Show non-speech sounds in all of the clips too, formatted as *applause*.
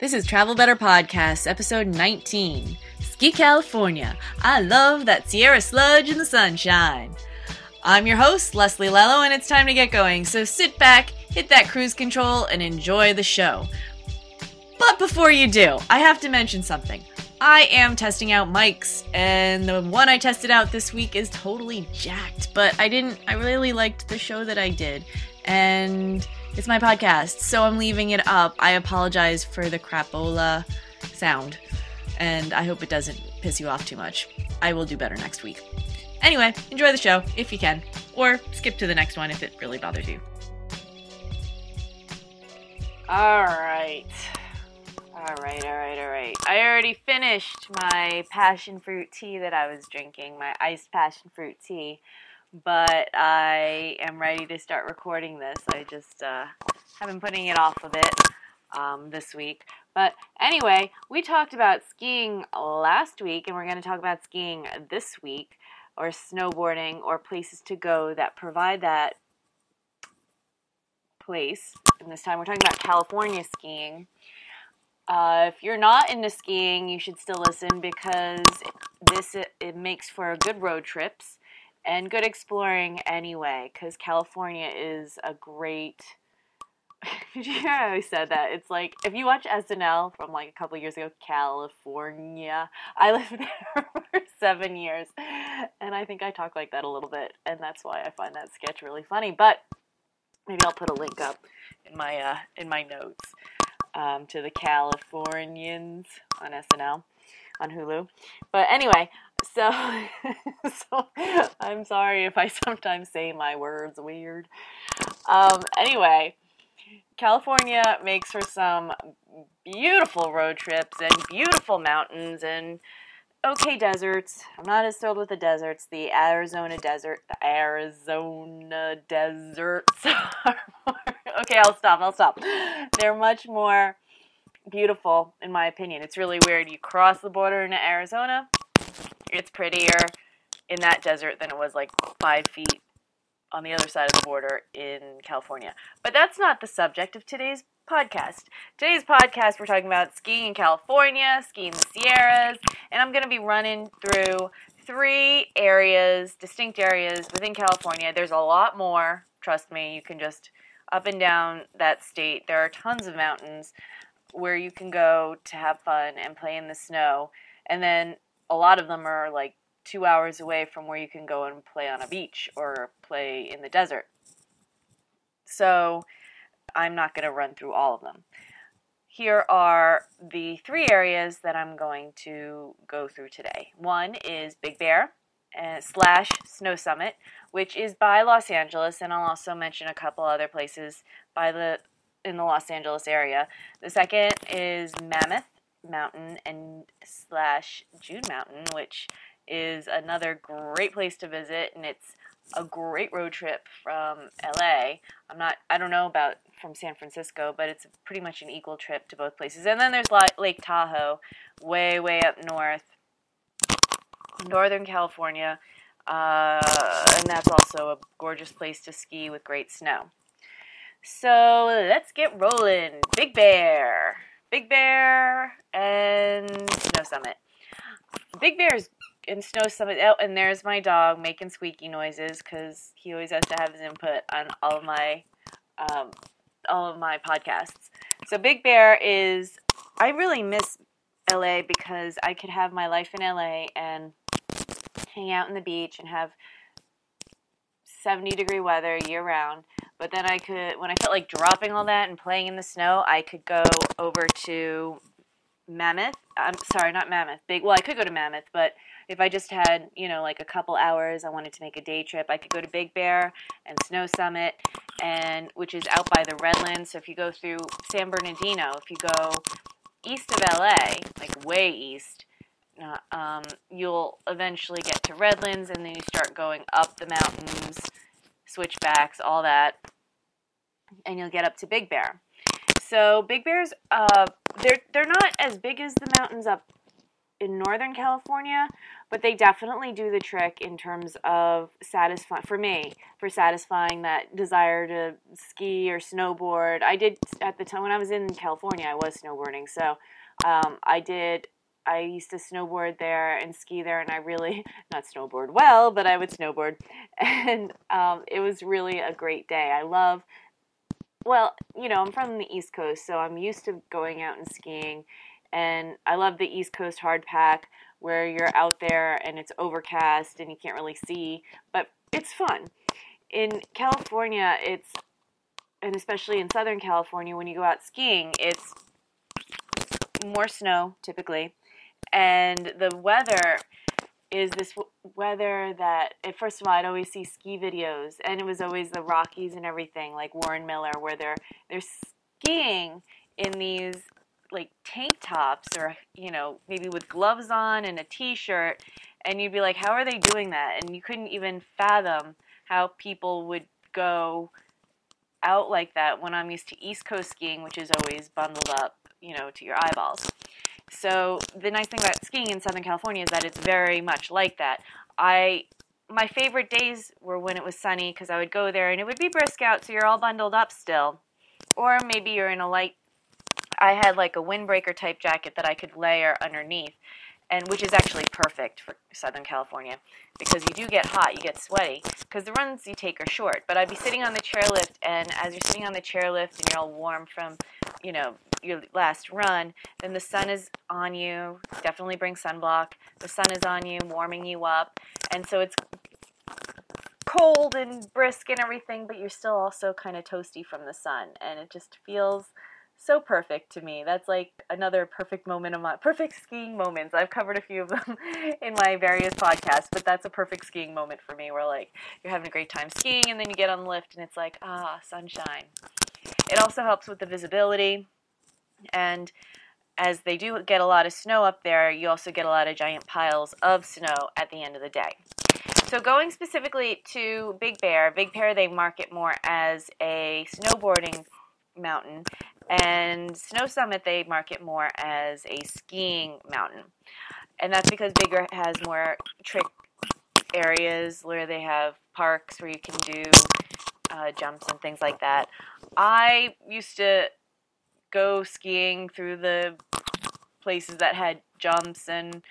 This is Travel Better Podcast, episode 19 Ski California. I love that Sierra sludge in the sunshine. I'm your host, Leslie Lello, and it's time to get going. So sit back, hit that cruise control, and enjoy the show. But before you do, I have to mention something. I am testing out mics, and the one I tested out this week is totally jacked, but I didn't, I really liked the show that I did, and it's my podcast, so I'm leaving it up. I apologize for the crapola sound, and I hope it doesn't piss you off too much. I will do better next week. Anyway, enjoy the show if you can, or skip to the next one if it really bothers you. All right. All right, all right, all right. I already finished my passion fruit tea that I was drinking, my iced passion fruit tea but I am ready to start recording this. I just uh, have been putting it off a bit um, this week. But anyway, we talked about skiing last week, and we're going to talk about skiing this week, or snowboarding, or places to go that provide that place. And this time we're talking about California skiing. Uh, if you're not into skiing, you should still listen because this it, it makes for good road trips and good exploring anyway, because California is a great. *laughs* You I always said that? It's like if you watch SNL from like a couple years ago, California. I lived *laughs* there for seven years, and I think I talk like that a little bit, and that's why I find that sketch really funny. But maybe I'll put a link up in my uh, in my notes um, to the Californians on SNL on Hulu. But anyway, so *laughs* so I'm sorry if I *laughs* sometimes say my words weird. Um, anyway, California makes for some beautiful road trips and beautiful mountains and okay deserts. I'm not as thrilled with the deserts. The Arizona desert, the Arizona deserts. *laughs* okay, I'll stop. I'll stop. They're much more beautiful, in my opinion. It's really weird. You cross the border into Arizona, it's prettier in that desert than it was like five feet on the other side of the border in California. But that's not the subject of today's podcast. Today's podcast, we're talking about skiing in California, skiing the Sierras, and I'm going to be running through three areas, distinct areas within California. There's a lot more, trust me. You can just up and down that state. There are tons of mountains where you can go to have fun and play in the snow. And then a lot of them are like two hours away from where you can go and play on a beach or play in the desert. So I'm not going to run through all of them. Here are the three areas that I'm going to go through today. One is Big Bear uh, slash Snow Summit, which is by Los Angeles, and I'll also mention a couple other places by the in the Los Angeles area. The second is Mammoth Mountain and slash June Mountain, which is another great place to visit, and it's a great road trip from LA. I'm not, I don't know about from San Francisco, but it's pretty much an equal trip to both places. And then there's Lake Tahoe, way, way up north, Northern California, uh, and that's also a gorgeous place to ski with great snow. So let's get rolling. Big Bear. Big Bear and Snow Summit. Big Bear's in Snow Summit. Oh, and there's my dog making squeaky noises because he always has to have his input on all of my um, all of my podcasts. So Big Bear is. I really miss LA because I could have my life in LA and hang out in the beach and have 70 degree weather year round but then I could, when I felt like dropping all that and playing in the snow, I could go over to Mammoth. I'm sorry, not Mammoth. Big. Well, I could go to Mammoth, but if I just had, you know, like a couple hours, I wanted to make a day trip. I could go to Big Bear and Snow Summit, and which is out by the Redlands. So if you go through San Bernardino, if you go east of LA, like way east, uh, um, you'll eventually get to Redlands, and then you start going up the mountains switchbacks, all that, and you'll get up to Big Bear. So Big Bear's, uh, they're they're not as big as the mountains up in Northern California, but they definitely do the trick in terms of satisfying for me for satisfying that desire to ski or snowboard. I did at the time when I was in California, I was snowboarding, so um, I did. I used to snowboard there and ski there, and I really *laughs* not snowboard well, but I would snowboard, *laughs* and um, it was really a great day. I love. Well, you know, I'm from the East Coast, so I'm used to going out and skiing and I love the East Coast hard pack where you're out there and it's overcast and you can't really see, but it's fun. In California, it's and especially in Southern California when you go out skiing, it's more snow typically, and the weather is this weather that at first of all I'd always see ski videos and it was always the Rockies and everything like Warren Miller where they're they're skiing in these like tank tops or you know maybe with gloves on and a t-shirt and you'd be like how are they doing that? And you couldn't even fathom how people would go out like that when I'm used to East Coast skiing which is always bundled up you know to your eyeballs so the nice thing about skiing in Southern California is that it's very much like that I my favorite days were when it was sunny because I would go there and it would be brisk out so you're all bundled up still or maybe you're in a light I had like a windbreaker type jacket that I could layer underneath, and which is actually perfect for Southern California because you do get hot, you get sweaty because the runs you take are short. But I'd be sitting on the chairlift, and as you're sitting on the chairlift and you're all warm from, you know, your last run, then the sun is on you. Definitely bring sunblock. The sun is on you, warming you up, and so it's cold and brisk and everything, but you're still also kind of toasty from the sun, and it just feels so perfect to me. That's like another perfect moment of my perfect skiing moments. I've covered a few of them *laughs* in my various podcasts, but that's a perfect skiing moment for me where like you're having a great time skiing and then you get on the lift and it's like, ah, sunshine. It also helps with the visibility and as they do get a lot of snow up there, you also get a lot of giant piles of snow at the end of the day. So going specifically to Big Bear, Big Bear they market more as a snowboarding mountain and Snow Summit, they market more as a skiing mountain. And that's because Big Bear has more trick areas where they have parks where you can do uh, jumps and things like that. I used to go skiing through the places that had jumps, and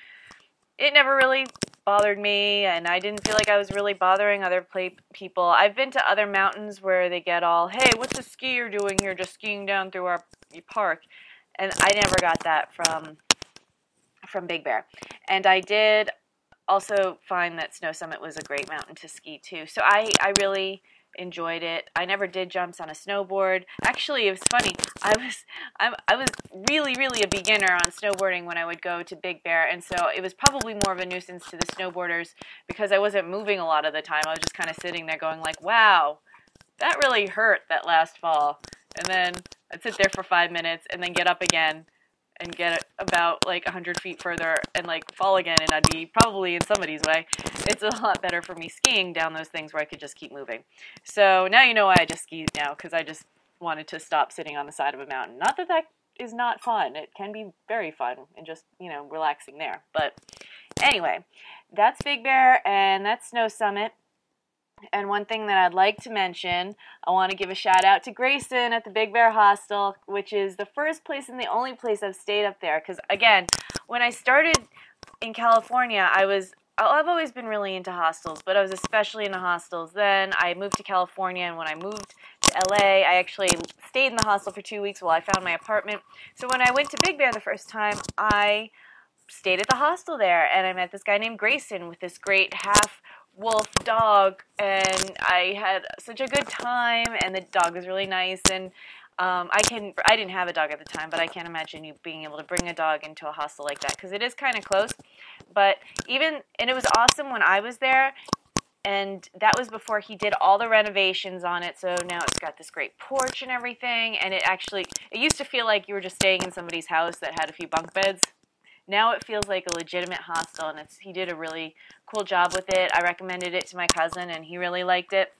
it never really bothered me, and I didn't feel like I was really bothering other play- people. I've been to other mountains where they get all, hey, what's the skier doing here just skiing down through our park? And I never got that from from Big Bear. And I did also find that Snow Summit was a great mountain to ski too. So I, I really enjoyed it. I never did jumps on a snowboard. Actually, it was funny. I was I, I was really really a beginner on snowboarding when I would go to Big Bear, and so it was probably more of a nuisance to the snowboarders because I wasn't moving a lot of the time. I was just kind of sitting there going like, "Wow, that really hurt that last fall." And then I'd sit there for 5 minutes and then get up again and get about like 100 feet further and like fall again and I'd be probably in somebody's way. It's a lot better for me skiing down those things where I could just keep moving. So now you know why I just ski now because I just wanted to stop sitting on the side of a mountain. Not that that is not fun. It can be very fun and just, you know, relaxing there. But anyway, that's Big Bear and that's Snow Summit. And one thing that I'd like to mention, I want to give a shout out to Grayson at the Big Bear Hostel, which is the first place and the only place I've stayed up there. Because again, when I started in California, I was I've always been really into hostels, but I was especially into hostels. Then I moved to California, and when I moved to LA, I actually stayed in the hostel for two weeks while I found my apartment. So when I went to Big Bear the first time, I stayed at the hostel there, and I met this guy named Grayson with this great half wolf dog, and I had such a good time, and the dog was really nice, and um, I can I didn't have a dog at the time, but I can't imagine you being able to bring a dog into a hostel like that because it is kind of close. But even and it was awesome when I was there, and that was before he did all the renovations on it. So now it's got this great porch and everything, and it actually it used to feel like you were just staying in somebody's house that had a few bunk beds. Now it feels like a legitimate hostel, and it's he did a really cool job with it. I recommended it to my cousin, and he really liked it.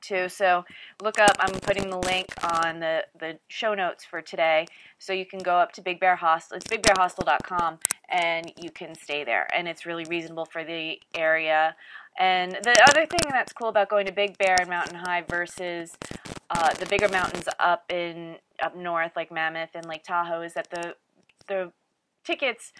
too. So look up. I'm putting the link on the the show notes for today, so you can go up to Big Bear Hostel. It's BigBearHostel.com, and you can stay there, and it's really reasonable for the area. And the other thing that's cool about going to Big Bear and Mountain High versus uh, the bigger mountains up in up north, like Mammoth and Lake Tahoe, is that the the tickets,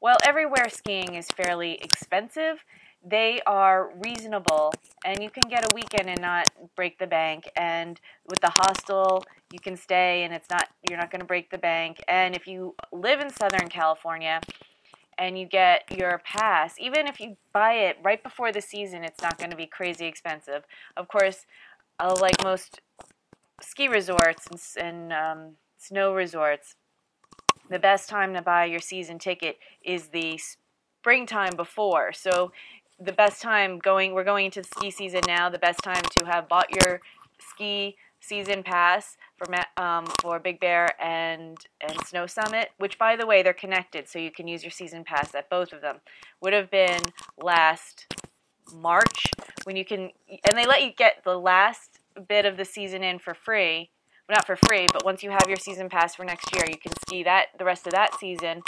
well, everywhere skiing is fairly expensive they are reasonable and you can get a weekend and not break the bank and with the hostel you can stay and it's not you're not going to break the bank and if you live in southern california and you get your pass even if you buy it right before the season it's not going to be crazy expensive. Of course uh, like most ski resorts and, and um, snow resorts the best time to buy your season ticket is the springtime before so the best time going we're going into ski season now the best time to have bought your ski season pass for um, for Big Bear and and Snow Summit, which by the way they're connected, so you can use your season pass at both of them. Would have been last March when you can, and they let you get the last bit of the season in for free. Well, not for free, but once you have your season pass for next year, you can ski that the rest of that season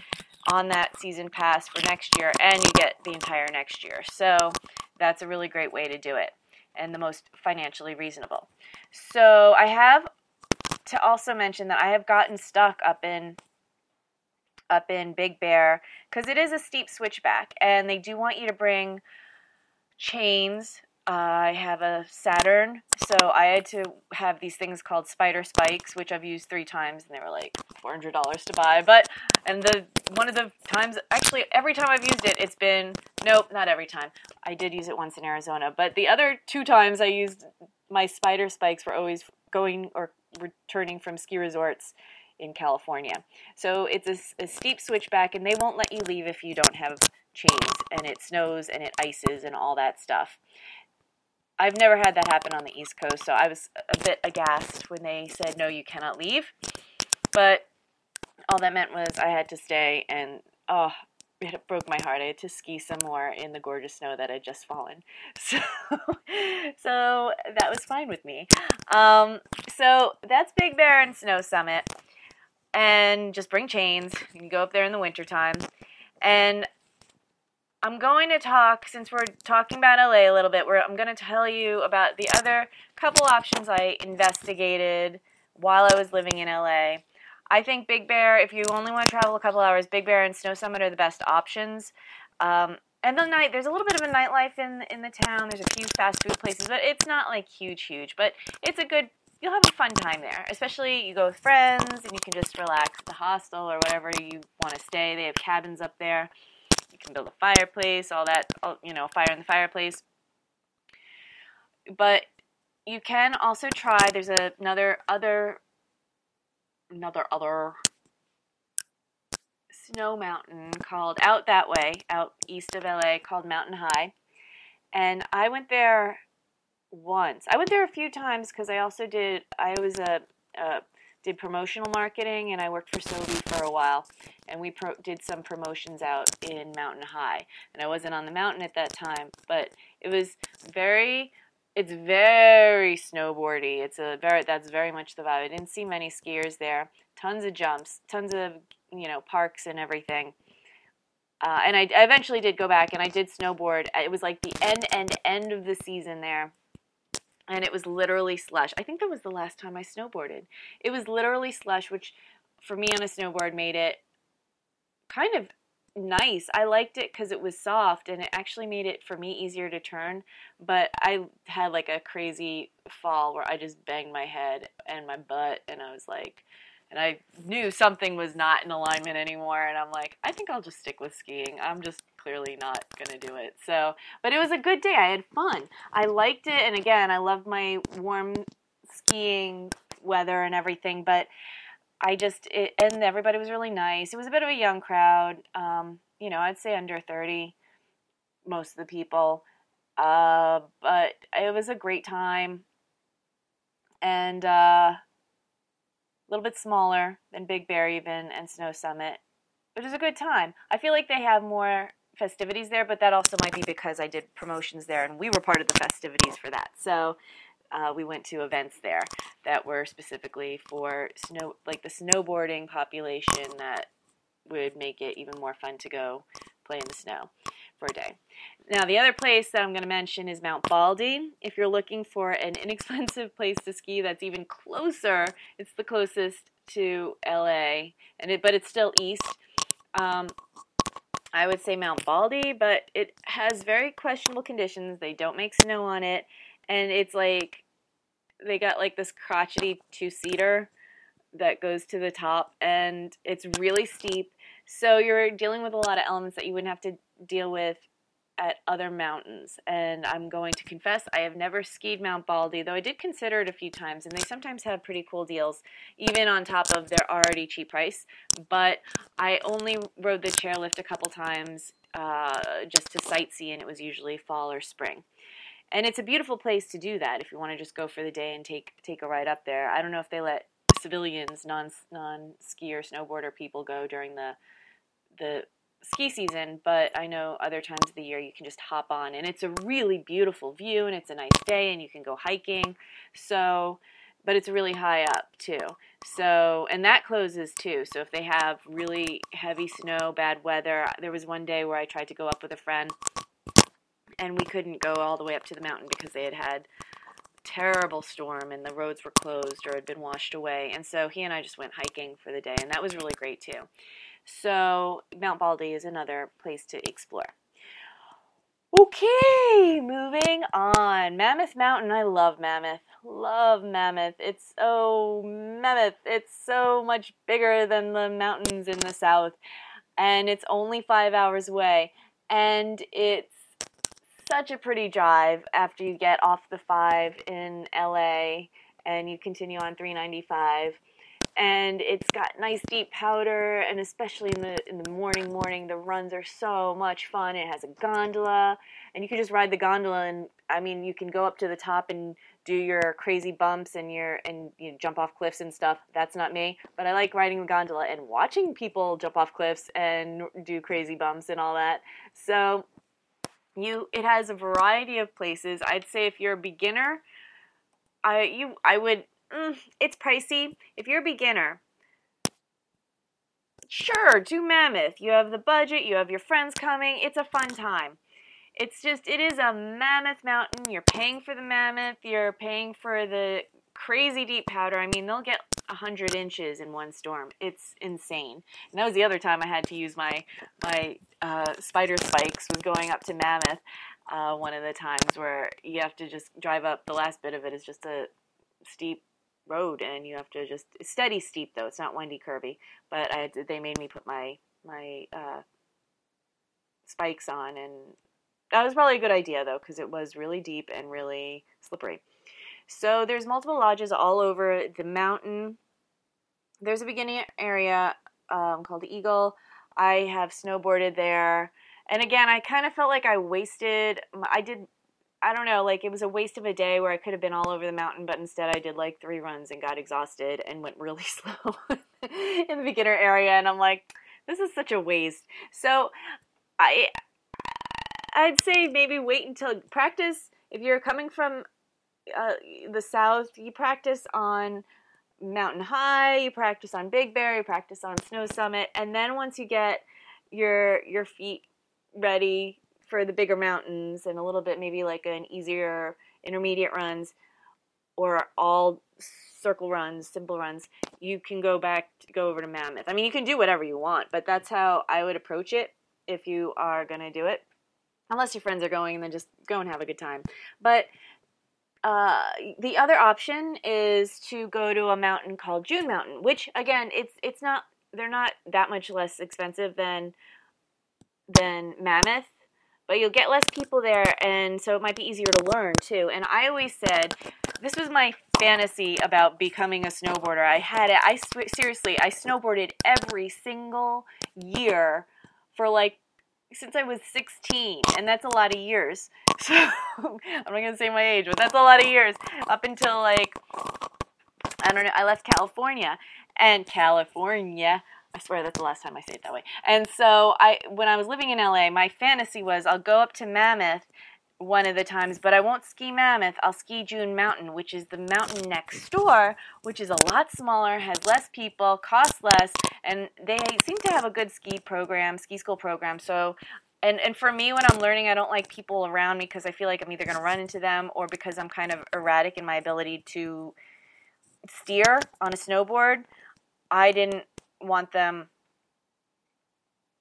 on that season pass for next year, and you get the entire next year. So that's a really great way to do it and the most financially reasonable. So I have to also mention that I have gotten stuck up in up in Big Bear because it is a steep switchback and they do want you to bring chains I have a Saturn, so I had to have these things called spider spikes, which I've used three times, and they were like four hundred dollars to buy. But and the one of the times, actually, every time I've used it, it's been nope, not every time. I did use it once in Arizona, but the other two times I used my spider spikes were always going or returning from ski resorts in California. So it's a, a steep switchback, and they won't let you leave if you don't have chains, and it snows and it ices and all that stuff. I've never had that happen on the East Coast, so I was a bit aghast when they said, no, you cannot leave. But all that meant was I had to stay, and oh, it broke my heart. I had to ski some more in the gorgeous snow that had just fallen. *laughs* So, so that was fine with me. Um, so that's Big Bear and Snow Summit. And just bring chains. You can go up there in the wintertime. And I'm going to talk, since we're talking about LA a little bit, where I'm going to tell you about the other couple options I investigated while I was living in LA. I think Big Bear, if you only want to travel a couple hours, Big Bear and Snow Summit are the best options. Um, and the night, there's a little bit of a nightlife in in the town. There's a few fast food places, but it's not like huge, huge. But it's a good. You'll have a fun time there, especially you go with friends and you can just relax at the hostel or whatever you want to stay. They have cabins up there. Can build a fireplace, all that, you know, fire in the fireplace. But you can also try, there's a, another, other, another, other snow mountain called out that way, out east of LA, called Mountain High. And I went there once. I went there a few times because I also did, I was a, a did promotional marketing and I worked for Sobe for a while and we pro- did some promotions out in Mountain High. And I wasn't on the mountain at that time but it was very it's very snowboardy. It's a very that's very much the vibe. I didn't see many skiers there. Tons of jumps tons of you know parks and everything. Uh, and I, I eventually did go back and I did snowboard. It was like the end end end of the season there and it was literally slush. I think that was the last time I snowboarded. It was literally slush, which for me on a snowboard made it kind of nice. I liked it because it was soft and it actually made it for me easier to turn. But I had like a crazy fall where I just banged my head and my butt, and I was like, and I knew something was not in alignment anymore. And I'm like, I think I'll just stick with skiing. I'm just clearly not going to do it. So, but it was a good day. I had fun. I liked it. And again, I loved my warm skiing weather and everything. But I just, it, and everybody was really nice. It was a bit of a young crowd. Um, you know, I'd say under 30, most of the people. Uh, but it was a great time. And, uh, a little bit smaller than Big Bear even and Snow Summit. It was a good time. I feel like they have more festivities there, but that also might be because I did promotions there and we were part of the festivities for that. So uh, we went to events there that were specifically for snow, like the snowboarding population that would make it even more fun to go play in the snow for a day. Now, the other place that I'm going to mention is Mount Baldy. If you're looking for an *laughs* inexpensive place to ski that's even closer, it's the closest to LA, and it, but it's still east. Um, I would say Mount Baldy, but it has very questionable conditions. They don't make snow on it, and it's like they got like this crotchety two seater that goes to the top, and it's really steep. So you're dealing with a lot of elements that you wouldn't have to deal with at other mountains. And I'm going to confess, I have never skied Mount Baldy, though I did consider it a few times, and they sometimes have pretty cool deals, even on top of their already cheap price. But I only rode the chairlift a couple times uh, just to sightsee, and it was usually fall or spring. And it's a beautiful place to do that if you want to just go for the day and take take a ride up there. I don't know if they let civilians, non non skier, snowboarder people go during the the ski season, but I know other times of the year you can just hop on and it's a really beautiful view and it's a nice day and you can go hiking. So, but it's really high up too. So, and that closes too. So if they have really heavy snow, bad weather, there was one day where I tried to go up with a friend and we couldn't go all the way up to the mountain because they had had terrible storm and the roads were closed or had been washed away. And so he and I just went hiking for the day and that was really great too. So Mount Baldy is another place to explore. Okay, moving on. Mammoth Mountain. I love Mammoth. Love Mammoth. It's oh Mammoth. It's so much bigger than the mountains in the south. And it's only five hours away. And it's such a pretty drive after you get off the five in LA and you continue on 395 and it's got nice deep powder and especially in the in the morning morning the runs are so much fun. It has a gondola and you can just ride the gondola and i mean you can go up to the top and do your crazy bumps and your and you jump off cliffs and stuff. That's not me but i like riding the gondola and watching people jump off cliffs and do crazy bumps and all that. So you it has a variety of places. I'd say if you're a beginner i you i would mm, it's pricey. If you're a beginner, sure, do Mammoth. You have the budget, you have your friends coming. It's a fun time. It's just, it is a mammoth mountain. You're paying for the mammoth, you're paying for the crazy deep powder. I mean, they'll get 100 inches in one storm. It's insane. And that was the other time I had to use my, my uh, spider spikes, was going up to Mammoth. Uh, one of the times where you have to just drive up. The last bit of it is just a steep road and you have to just steady steep though. It's not windy curvy. But I they made me put my my uh, spikes on and that was probably a good idea though because it was really deep and really slippery. So there's multiple lodges all over the mountain. There's a beginning area um, called eagle. I have snowboarded there. And again i kind of felt like i wasted i did I don't know, like it was a waste of a day where I could have been all over the mountain, but instead I did like three runs and got exhausted and went really *laughs* slow in the beginner area. And I'm like, this is such a waste. So I, I'd say maybe wait until practice. If you're coming from uh, the south, you practice on Mountain High, you practice on Big Bear, you practice on Snow Summit, and then once you get your your feet ready for the bigger mountains and a little bit maybe like an easier intermediate runs or all circle runs, simple runs, you can go back go over to Mammoth. I mean, you can do whatever you want, but that's how I would approach it if you are going to do it. Unless your friends are going, and then just go and have a good time. But uh, the other option is to go to a mountain called June Mountain, which again, it's it's not they're not that much less expensive than than Mammoth but you'll get less people there and so it might be easier to learn too. And i always said this was my fantasy about becoming a snowboarder. I had it i seriously i snowboarded every single year for like since i was 16 and that's a lot of years. *laughs* So i'm not going to say my age but that's a lot of years. Up until like i don't know i left california and california I swear that's the last time I say it that way. And so I, when I was living in LA, my fantasy was I'll go up to Mammoth one of the times, but I won't ski Mammoth. I'll ski June Mountain, which is the mountain next door, which is a lot smaller, has less people, costs less, and they seem to have a good ski program, ski school program. So, and and for me, when I'm learning, I don't like people around me because I feel like I'm either going to run into them or because I'm kind of erratic in my ability to steer on a snowboard. I didn't want them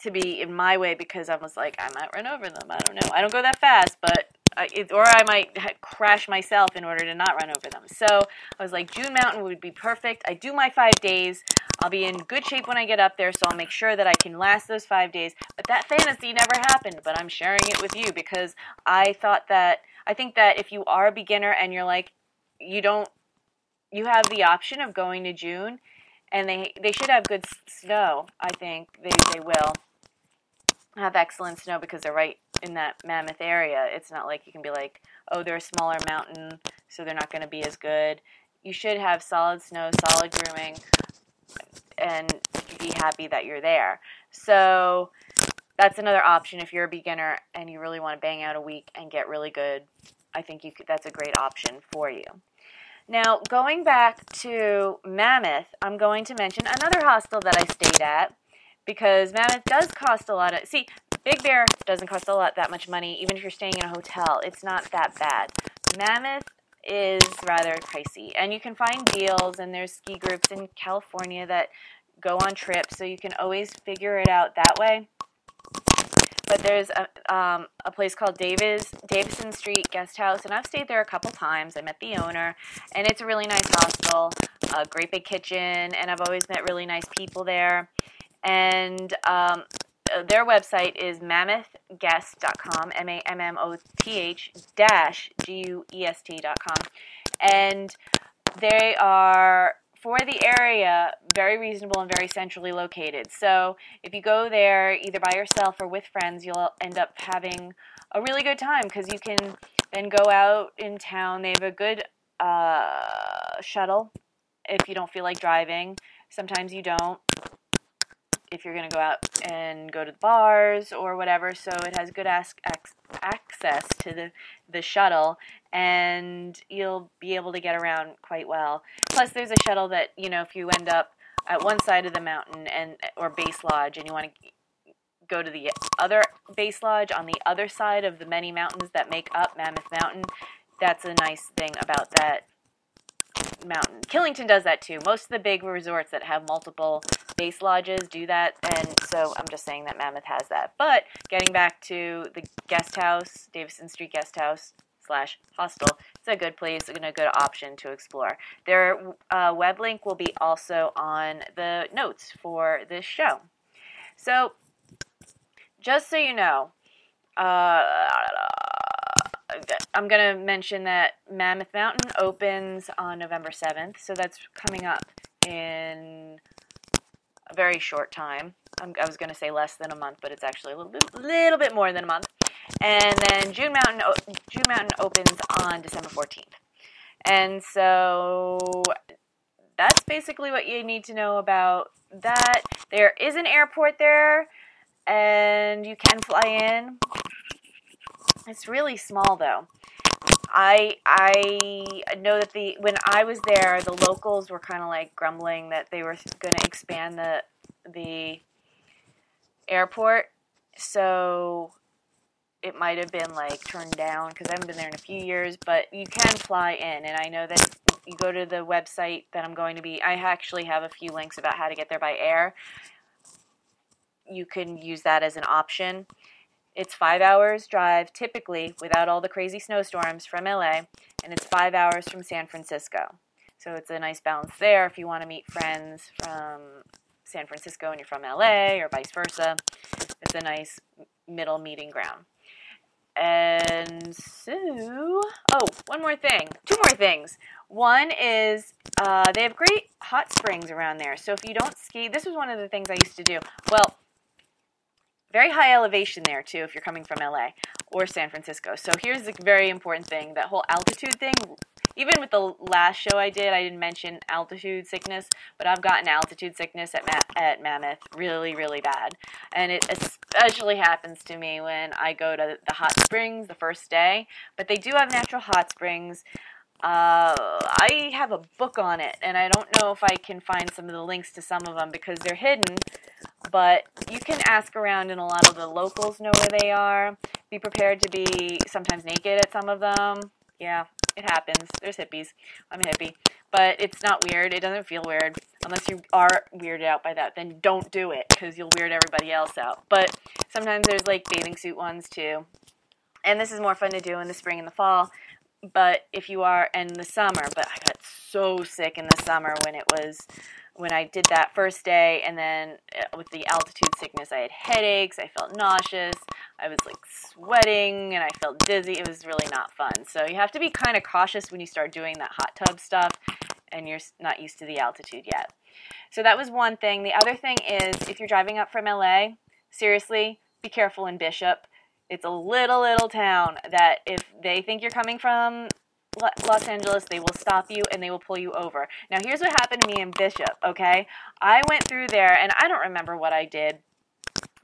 to be in my way because I was like, I might run over them. I don't know. I don't go that fast, but I, it, or I might crash myself in order to not run over them. So I was like, June Mountain would be perfect. I do my five days. I'll be in good shape when I get up there, so I'll make sure that I can last those five days. But that fantasy never happened, but I'm sharing it with you because I thought that, I think that if you are a beginner and you're like, you don't, you have the option of going to June, and they, they should have good snow. I think they, they will have excellent snow because they're right in that mammoth area. It's not like you can be like, oh, they're a smaller mountain, so they're not going to be as good. You should have solid snow, solid grooming, and be happy that you're there. So that's another option if you're a beginner and you really want to bang out a week and get really good. I think you could, that's a great option for you. Now, going back to Mammoth, I'm going to mention another hostel that I stayed at because Mammoth does cost a lot of. See, Big Bear doesn't cost a lot that much money, even if you're staying in a hotel. It's not that bad. Mammoth is rather pricey, and you can find deals. And there's ski groups in California that go on trips, so you can always figure it out that way. But there's a, um, a place called Davis Davison Street Guest House, and I've stayed there a couple times. I met the owner, and it's a really nice hostel, a great big kitchen, and I've always met really nice people there and um, their website is mammothguest.com, M A M M O T H dash G U E S T.com. And they are, for the area, very reasonable and very centrally located. So if you go there either by yourself or with friends, you'll end up having a really good time because you can then go out in town. They have a good uh, shuttle if you don't feel like driving. Sometimes you don't if you're going to go out and go to the bars or whatever. So it has good ac- access to the, the shuttle, and you'll be able to get around quite well. Plus, there's a shuttle that, you know, if you end up at one side of the mountain and or base lodge and you want to go to the other base lodge on the other side of the many mountains that make up Mammoth Mountain, that's a nice thing about that mountain. Killington does that too. Most of the big resorts that have multiple base lodges do that, and so I'm just saying that Mammoth has that. But getting back to the guest house, Davison Street Guest House slash hostel, it's a good place and a good option to explore. Their uh, web link will be also on the notes for this show. So, just so you know, uh, I'm going to mention that Mammoth Mountain opens on November 7th, so that's coming up in a very short time. I'm, i was going to say less than a month, but it's actually a little bit, little bit more than a month. And then June Mountain June Mountain opens on December 14th. And so that's basically what you need to know about that. There is an airport there, and you can fly in. It's really small though. I I know that the when I was there, the locals were kind of like grumbling that they were going to expand the the airport, so it might have been like turned down because I haven't been there in a few years. But you can fly in, and I know that you go to the website that I'm going to be. I actually have a few links about how to get there by air. You can use that as an option. It's five hours drive, typically, without all the crazy snowstorms from LA, and it's five hours from San Francisco. So it's a nice balance there if you want to meet friends from San Francisco and you're from LA or vice versa. It's a nice middle meeting ground. And so, oh, one more thing. Two more things. One is uh, they have great hot springs around there. So if you don't ski, this was one of the things I used to do. Well, very high elevation there too if you're coming from LA or San Francisco. So here's the very important thing: that whole altitude thing even with the last show I did, I didn't mention altitude sickness, but I've gotten altitude sickness at Ma- at Mammoth really, really bad, and it especially happens to me when I go to the hot springs the first day. But they do have natural hot springs. Uh, I have a book on it, and I don't know if I can find some of the links to some of them because they're hidden. But you can ask around, and a lot of the locals know where they are. Be prepared to be sometimes naked at some of them. Yeah, it happens. There's hippies. I'm a hippie. But it's not weird. It doesn't feel weird. Unless you are weirded out by that, then don't do it because you'll weird everybody else out. But sometimes there's like bathing suit ones too. And this is more fun to do in the spring and the fall. But if you are in the summer, but I got so sick in the summer when it was when I did that first day, and then uh, with the altitude sickness, I had headaches, I felt nauseous, I was like sweating, and I felt dizzy. It was really not fun. So you have to be kind of cautious when you start doing that hot tub stuff and you're not used to the altitude yet. So that was one thing. The other thing is if you're driving up from LA, seriously, be careful in Bishop. It's a little, little town that if they think you're coming from Los Angeles, they will stop you and they will pull you over. Now, here's what happened to me in Bishop, okay? I went through there and I don't remember what I did.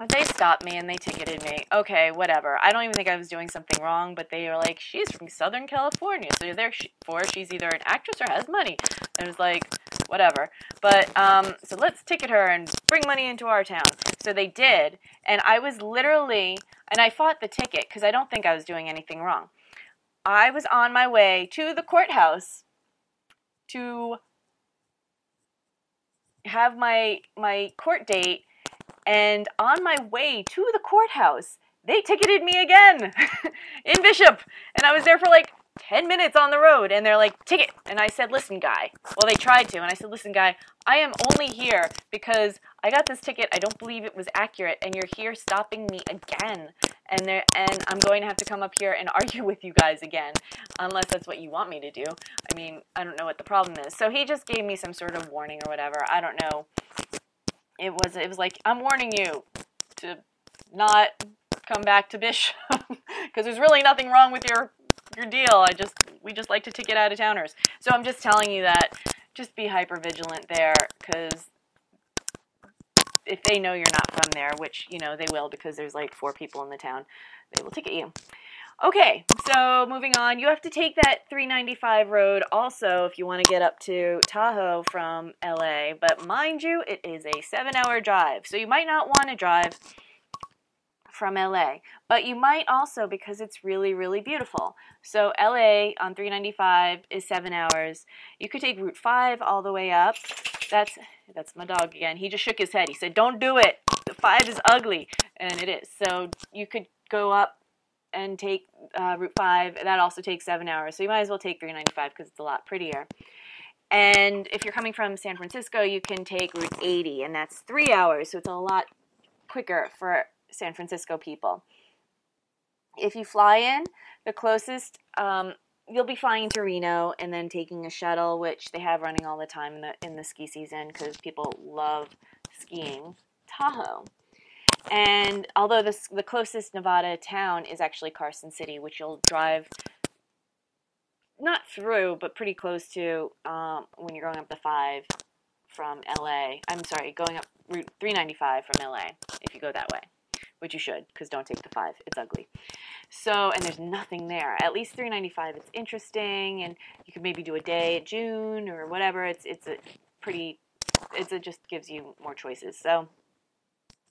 They stopped me and they ticketed me. Okay, whatever. I don't even think I was doing something wrong, but they were like, she's from Southern California, so therefore she's either an actress or has money. And was like, whatever. But, um, so let's ticket her and bring money into our town. So they did, and I was literally, and I fought the ticket because I don't think I was doing anything wrong. I was on my way to the courthouse to have my my court date and on my way to the courthouse they ticketed me again *laughs* in Bishop. And I was there for like 10 minutes on the road and they're like, ticket. And I said, listen, guy. Well, they tried to. And I said, listen, guy, I am only here because I got this ticket. I don't believe it was accurate. And you're here stopping me again. And, there, and I'm going to have to come up here and *laughs* argue with you guys again, unless that's what you want me to do. I mean, I don't know what the problem is. So he just gave me some sort of warning or whatever. I don't know. It was, it was like, I'm warning you to not come back to Bishop *laughs* because there's really nothing wrong with your your deal. I just we just like to ticket out of towners. So I'm just telling you that just be hyper vigilant there because if they know you're not from there, which you know they will because there's like four people in the town, they will ticket you. Okay, so moving on, you have to take that 395 road also if you want to get up to Tahoe from LA. But mind you, it is a seven hour drive, so you might not want to drive from LA. But you might also because it's really, really beautiful. So LA on 395 is seven hours. You could take Route 5 all the way up. That's that's my dog again. He just shook his head. He said, "Don't do it. The five is ugly," and it is. So you could go up and take uh, Route 5. That also takes seven hours. So you might as well take 395 because it's a lot prettier. And if you're coming from San Francisco, you can take Route 80, and that's three hours. So it's a lot quicker for San Francisco people. If you fly in, the closest um, you'll be flying to Reno and then taking a shuttle, which they have running all the time in the in the ski season because people love skiing. Tahoe. And although the closest Nevada town is actually Carson City, which you'll drive not through, but pretty close to um, when you're going up the five from LA. I'm sorry, going up Route 395 from LA if you go that way which you should because don't take the five. It's ugly. So, and there's nothing there. At least 395 it's interesting and you could maybe do a day at June or whatever. It's it's a pretty it's it just gives you more choices. So,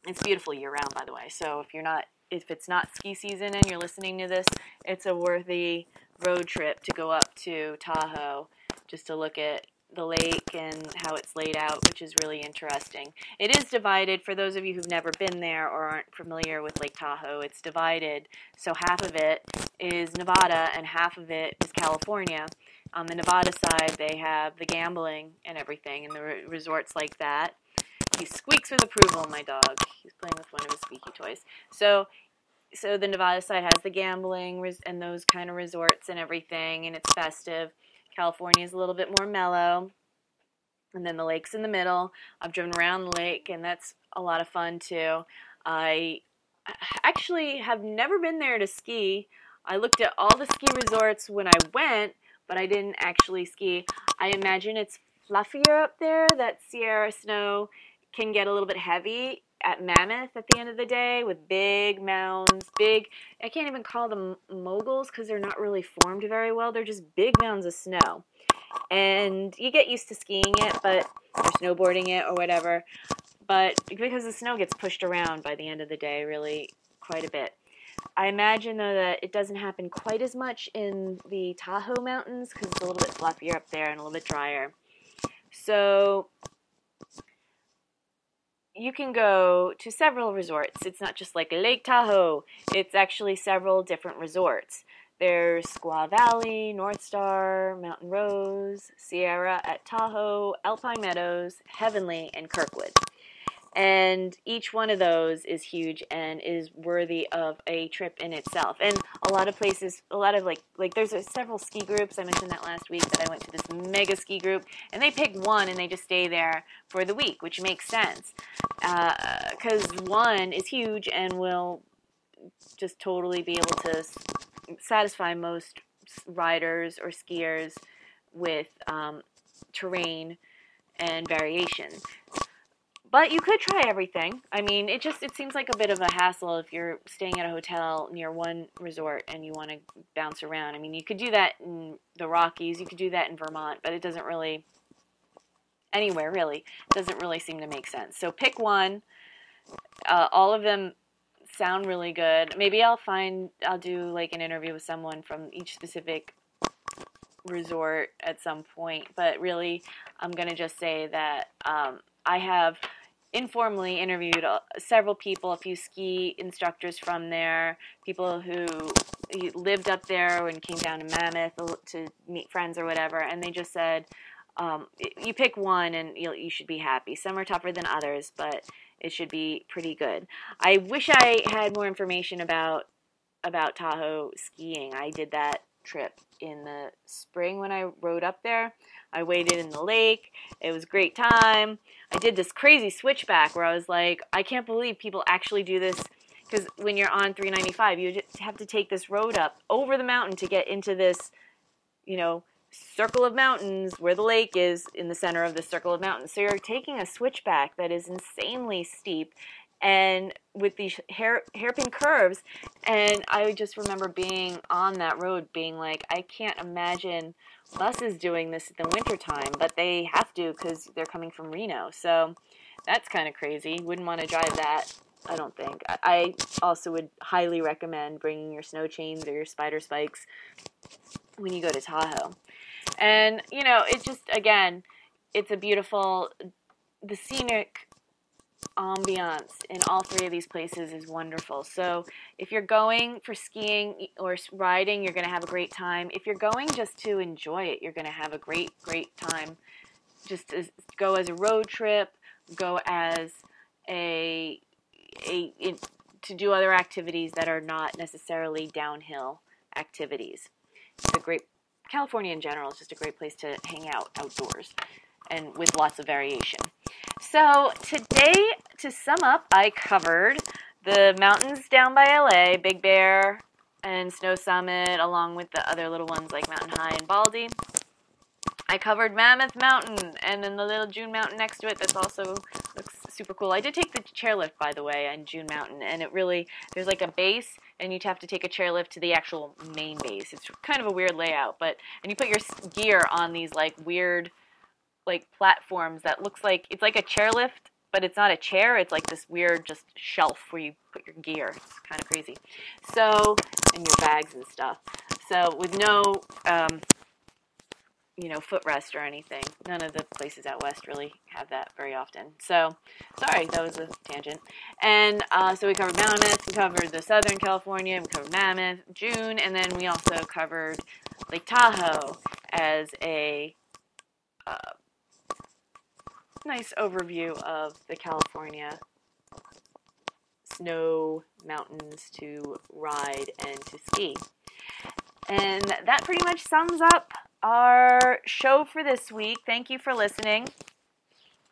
it's beautiful year round by the way. So, if you're not if it's not ski season and you're listening to this, it's a worthy road trip to go up to Tahoe just to look at the lake and how it's laid out, which is really interesting. It is divided, for those of you who've never been there or aren't familiar with Lake Tahoe, it's divided. So half of it is Nevada and half of it is California. On the Nevada side, they have the gambling and everything and the re- resorts like that. He squeaks with approval, my dog. He's playing with one of his squeaky toys. So so the Nevada side has the gambling and those kind of resorts and everything, and it's festive. California is a little bit more mellow. And then the lake's in the middle. I've driven around the lake, and that's a lot of fun too. I actually have never been there to ski. I looked at all the ski resorts when I went, but I didn't actually ski. I imagine it's fluffier up there. That Sierra snow can get a little bit heavy at Mammoth at the end of the day with big mounds, big, I can't even call them moguls because they're not really formed very well. They're just big mounds of snow. And you get used to skiing it, but, or snowboarding it or whatever. But because the snow gets pushed around by the end of the day, really quite a bit. I imagine though that it doesn't happen quite as much in the Tahoe Mountains because it's a little bit fluffier up there and a little bit drier. So you can go to several resorts. It's not just like Lake Tahoe, it's actually several different resorts. There's Squaw Valley, North Star, Mountain Rose, Sierra at Tahoe, Alpine Meadows, Heavenly, and Kirkwood and each one of those is huge and is worthy of a trip in itself. And a lot of places a lot of like like there's several ski groups. I mentioned that last week that i went to this mega ski group and they pick one and they just stay there for the week which makes sense. Because uh, one is huge and will just totally be able to satisfy most riders or skiers with um, terrain and variation but you could try everything. I mean, it just it seems like a bit of a hassle if you're staying at a hotel near one resort and you want to bounce around. I mean, you could do that in the Rockies, you could do that in Vermont, but it doesn't really anywhere really doesn't really seem to make sense. So pick one. Uh, all of them sound really good. Maybe I'll find I'll do like an interview with someone from each specific resort at some point, but really I'm going to just say that um, I have informally interviewed uh, several people, a few ski instructors from there, people who lived up there and came down to Mammoth to meet friends or whatever, and they just said, um, you pick one and you should be happy. Some are tougher than others, but it should be pretty good. I wish I had more information about about Tahoe skiing. I did that trip in the spring when I rode up there. I waded in the lake. It was a great time. I did this crazy switchback where I was like, I can't believe people actually do this because when you're on 395, you have to take this road up over the mountain to get into this, you know, circle of mountains where the lake is in the center of the circle of mountains. So you're taking a switchback that is insanely steep and with these hair hairpin curves and I just remember being on that road being like I can't imagine buses doing this in the wintertime, but they have to because they're coming from Reno. So that's kind of crazy. Wouldn't want to drive that. I don't think. I also would highly recommend bringing your snow chains or your spider spikes when you go to Tahoe. And, you know, it just, again, it's a beautiful, the scenic ambiance in all three of these places is wonderful. So if you're going for skiing or riding, you're going to have a great time. If you're going just to enjoy it, you're going to have a great, great time. Just go as a road trip, go as a, a in, to do other activities that are not necessarily downhill activities. It's a great California in general is just a great place to hang out outdoors and with lots of variation. So today, to sum up, I covered the mountains down by LA, Big Bear and Snow Summit, along with the other little ones like Mountain High and Baldy. I covered Mammoth Mountain and then the little June Mountain next to it that's also looks super cool. I did take the chairlift, by the way, on June Mountain, and it really, there's like a base, and you'd have to take a chairlift to the actual main base. It's kind of a weird layout, but, and you put your gear on these like weird like platforms that looks like it's like a chairlift, but it's not a chair. It's like this weird just shelf where you put your gear. It's kind of crazy. So and your bags and stuff. So with no um, you know footrest or anything. None of the places out west really have that very often. So sorry, that was a tangent. And uh, so we covered Mammoth, we covered the Southern California, we covered Mammoth, June, and then we also covered Lake Tahoe as a uh, nice overview of the California snow mountains to ride and to ski. And that pretty much sums up our show for this week. Thank you for listening.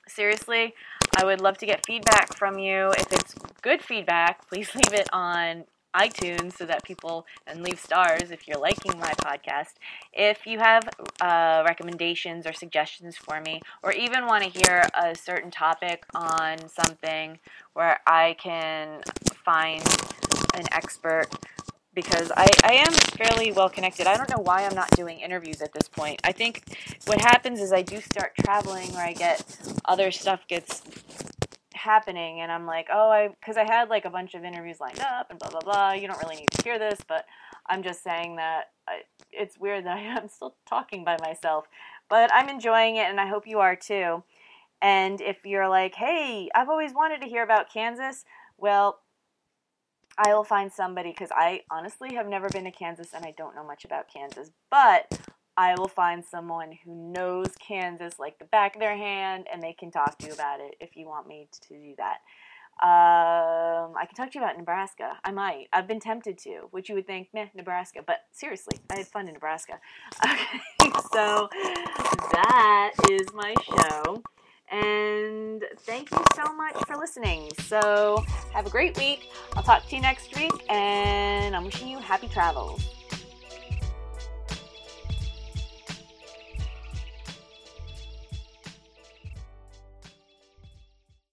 Seriously, I would love to get feedback from you. If it's good feedback, please *laughs* leave it on iTunes so that people and leave stars if you're liking my podcast. If you have uh, recommendations or suggestions for me, or even want to hear a certain topic on something where I can find an expert because I, I am fairly well connected. I don't know why I'm not doing interviews at this point. I think what happens is I do start traveling or I get other stuff gets happening and I'm like, oh, I because I had like a bunch of interviews lined up and blah blah blah. You don't really need to hear this, but I'm just saying that I, it's weird that *laughs* I am still talking by myself, but I'm enjoying it and I hope you are too. And if you're like, hey, I've always wanted to hear about Kansas, well, I will find somebody because I honestly have never been to Kansas and I don't know much about Kansas, but I will find someone who knows Kansas like the back of their hand and they can talk to you about it if you want me to do that. Um, I can talk to you about Nebraska. I might. I've been tempted to, which you would think, meh, Nebraska. But seriously, I had fun in Nebraska. *laughs* Okay, so that is my show. And thank you so much for listening. So, have a great week. I'll talk to you next week, and I'm wishing you happy travels.